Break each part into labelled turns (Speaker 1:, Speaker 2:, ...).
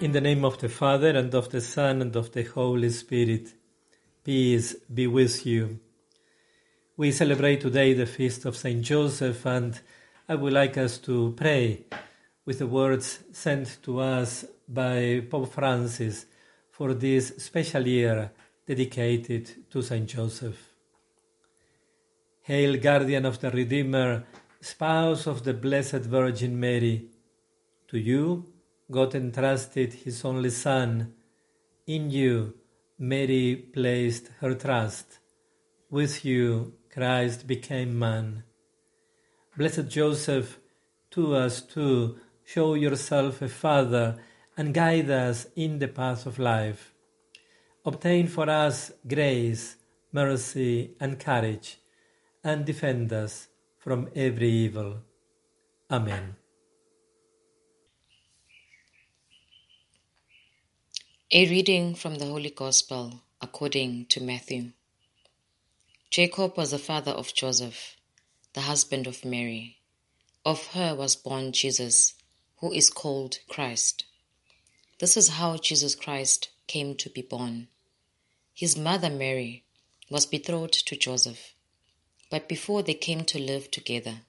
Speaker 1: In the name of the Father, and of the Son, and of the Holy Spirit, peace be with you. We celebrate today the feast of Saint Joseph, and I would like us to pray with the words sent to us by Pope Francis for this special year dedicated to Saint Joseph. Hail, guardian of the Redeemer, spouse of the Blessed Virgin Mary, to you God entrusted his only Son. In you, Mary placed her trust. With you, Christ became man. Blessed Joseph, to us too, show yourself a father and guide us in the path of life. Obtain for us grace, mercy, and courage, and defend us from every evil. Amen.
Speaker 2: A reading from the Holy Gospel according to Matthew. Jacob was the father of Joseph, the husband of Mary. Of her was born Jesus, who is called Christ. This is how Jesus Christ came to be born. His mother Mary was betrothed to Joseph, but before they came to live together,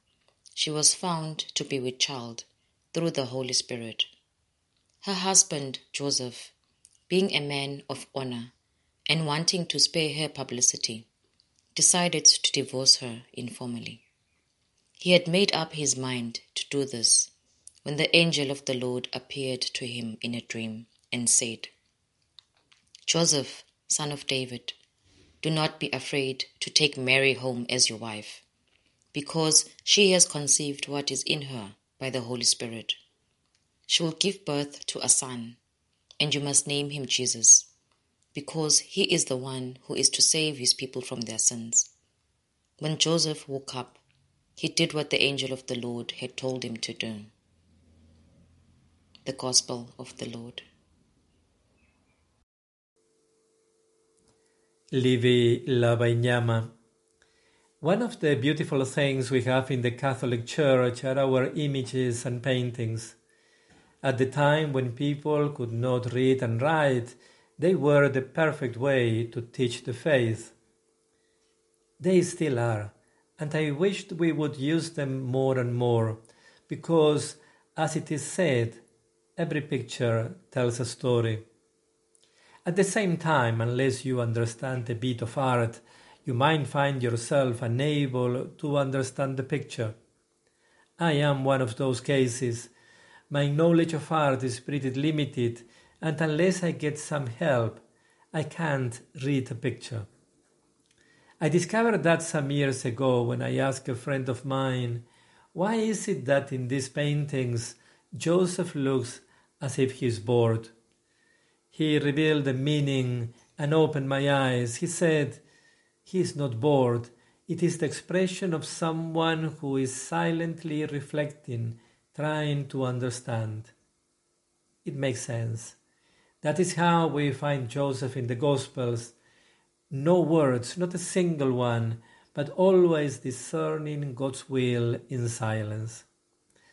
Speaker 2: she was found to be with child through the Holy Spirit. Her husband Joseph being a man of honor and wanting to spare her publicity, decided to divorce her informally. He had made up his mind to do this when the angel of the Lord appeared to him in a dream and said, Joseph, son of David, do not be afraid to take Mary home as your wife, because she has conceived what is in her by the Holy Spirit. She will give birth to a son and you must name him Jesus, because he is the one who is to save his people from their sins. When Joseph woke up, he did what the angel of the Lord had told him to do. The Gospel of the Lord.
Speaker 1: Livy la Baignama. One of the beautiful things we have in the Catholic Church are our images and paintings. At the time when people could not read and write, they were the perfect way to teach the faith. They still are, and I wished we would use them more and more, because, as it is said, every picture tells a story. At the same time, unless you understand a bit of art, you might find yourself unable to understand the picture. I am one of those cases my knowledge of art is pretty limited, and unless I get some help, I can't read a picture. I discovered that some years ago when I asked a friend of mine, why is it that in these paintings Joseph looks as if he's bored? He revealed the meaning and opened my eyes. He said, He is not bored. It is the expression of someone who is silently reflecting trying to understand. It makes sense. That is how we find Joseph in the Gospels. No words, not a single one, but always discerning God's will in silence.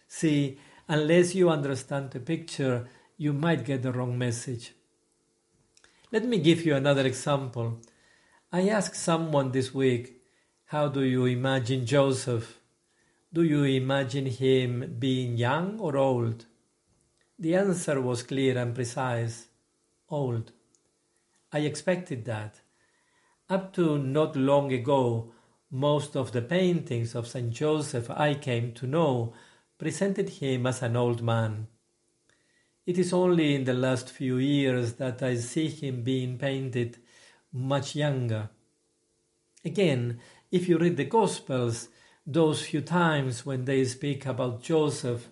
Speaker 1: See, unless you understand the picture, you might get the wrong message. Let me give you another example. I asked someone this week, How do you imagine Joseph? Do you imagine him being young or old? The answer was clear and precise old. I expected that. Up to not long ago, most of the paintings of St. Joseph I came to know presented him as an old man. It is only in the last few years that I see him being painted much younger. Again, if you read the Gospels, those few times when they speak about Joseph,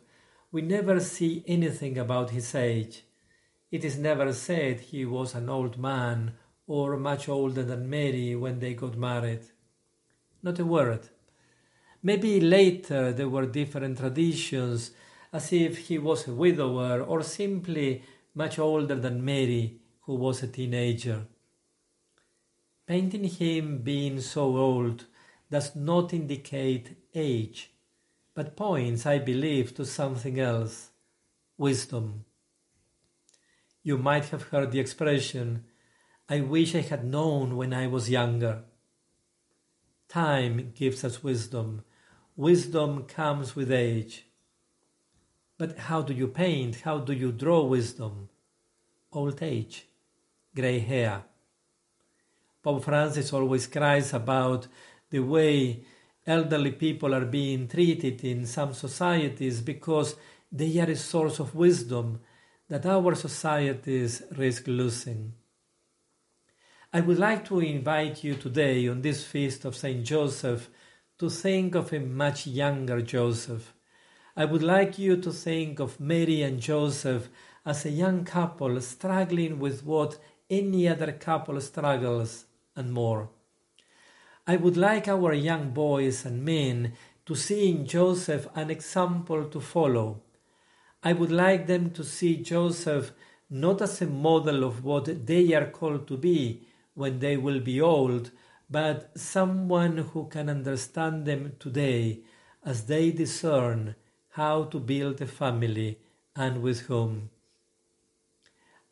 Speaker 1: we never see anything about his age. It is never said he was an old man or much older than Mary when they got married. Not a word. Maybe later there were different traditions, as if he was a widower or simply much older than Mary, who was a teenager. Painting him being so old does not indicate age, but points, I believe, to something else wisdom. You might have heard the expression, I wish I had known when I was younger. Time gives us wisdom. Wisdom comes with age. But how do you paint? How do you draw wisdom? Old age, gray hair. Pope Francis always cries about the way elderly people are being treated in some societies because they are a source of wisdom that our societies risk losing. I would like to invite you today on this feast of Saint Joseph to think of a much younger Joseph. I would like you to think of Mary and Joseph as a young couple struggling with what any other couple struggles and more. I would like our young boys and men to see in Joseph an example to follow. I would like them to see Joseph not as a model of what they are called to be when they will be old, but someone who can understand them today as they discern how to build a family and with whom.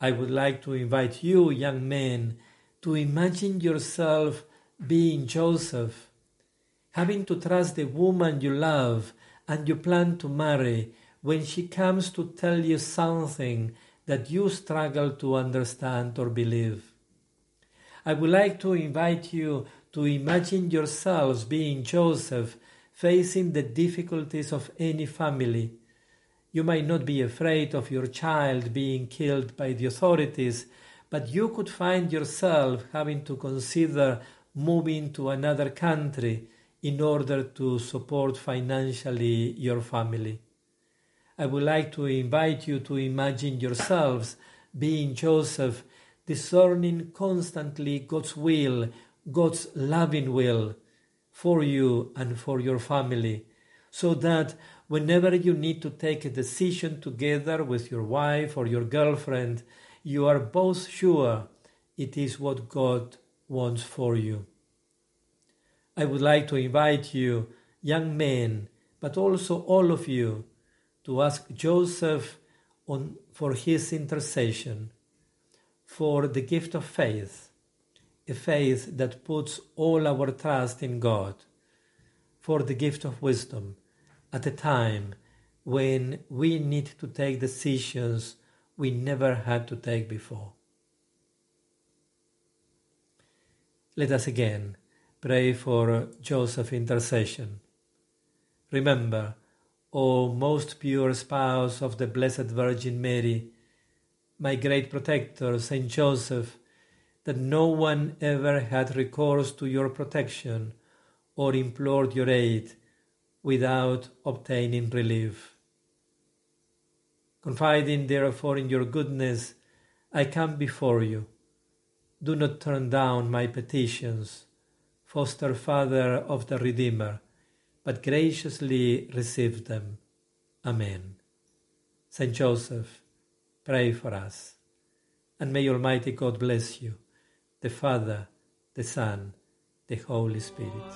Speaker 1: I would like to invite you, young men, to imagine yourself being Joseph, having to trust the woman you love and you plan to marry when she comes to tell you something that you struggle to understand or believe. I would like to invite you to imagine yourselves being Joseph facing the difficulties of any family. You might not be afraid of your child being killed by the authorities, but you could find yourself having to consider moving to another country in order to support financially your family. I would like to invite you to imagine yourselves being Joseph, discerning constantly God's will, God's loving will for you and for your family, so that whenever you need to take a decision together with your wife or your girlfriend, you are both sure it is what God wants for you. I would like to invite you, young men, but also all of you, to ask Joseph on, for his intercession, for the gift of faith, a faith that puts all our trust in God, for the gift of wisdom at a time when we need to take decisions we never had to take before. Let us again pray for Joseph's intercession. Remember, O most pure spouse of the Blessed Virgin Mary, my great protector, Saint Joseph, that no one ever had recourse to your protection or implored your aid without obtaining relief. Confiding therefore in your goodness, I come before you. Do not turn down my petitions, foster father of the Redeemer, but graciously receive them. Amen. Saint Joseph, pray for us. And may Almighty God bless you, the Father, the Son, the Holy Spirit.